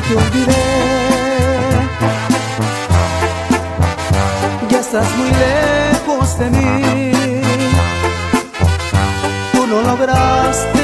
te olvidé. Ya estás muy lejos de mí. Tú no lograste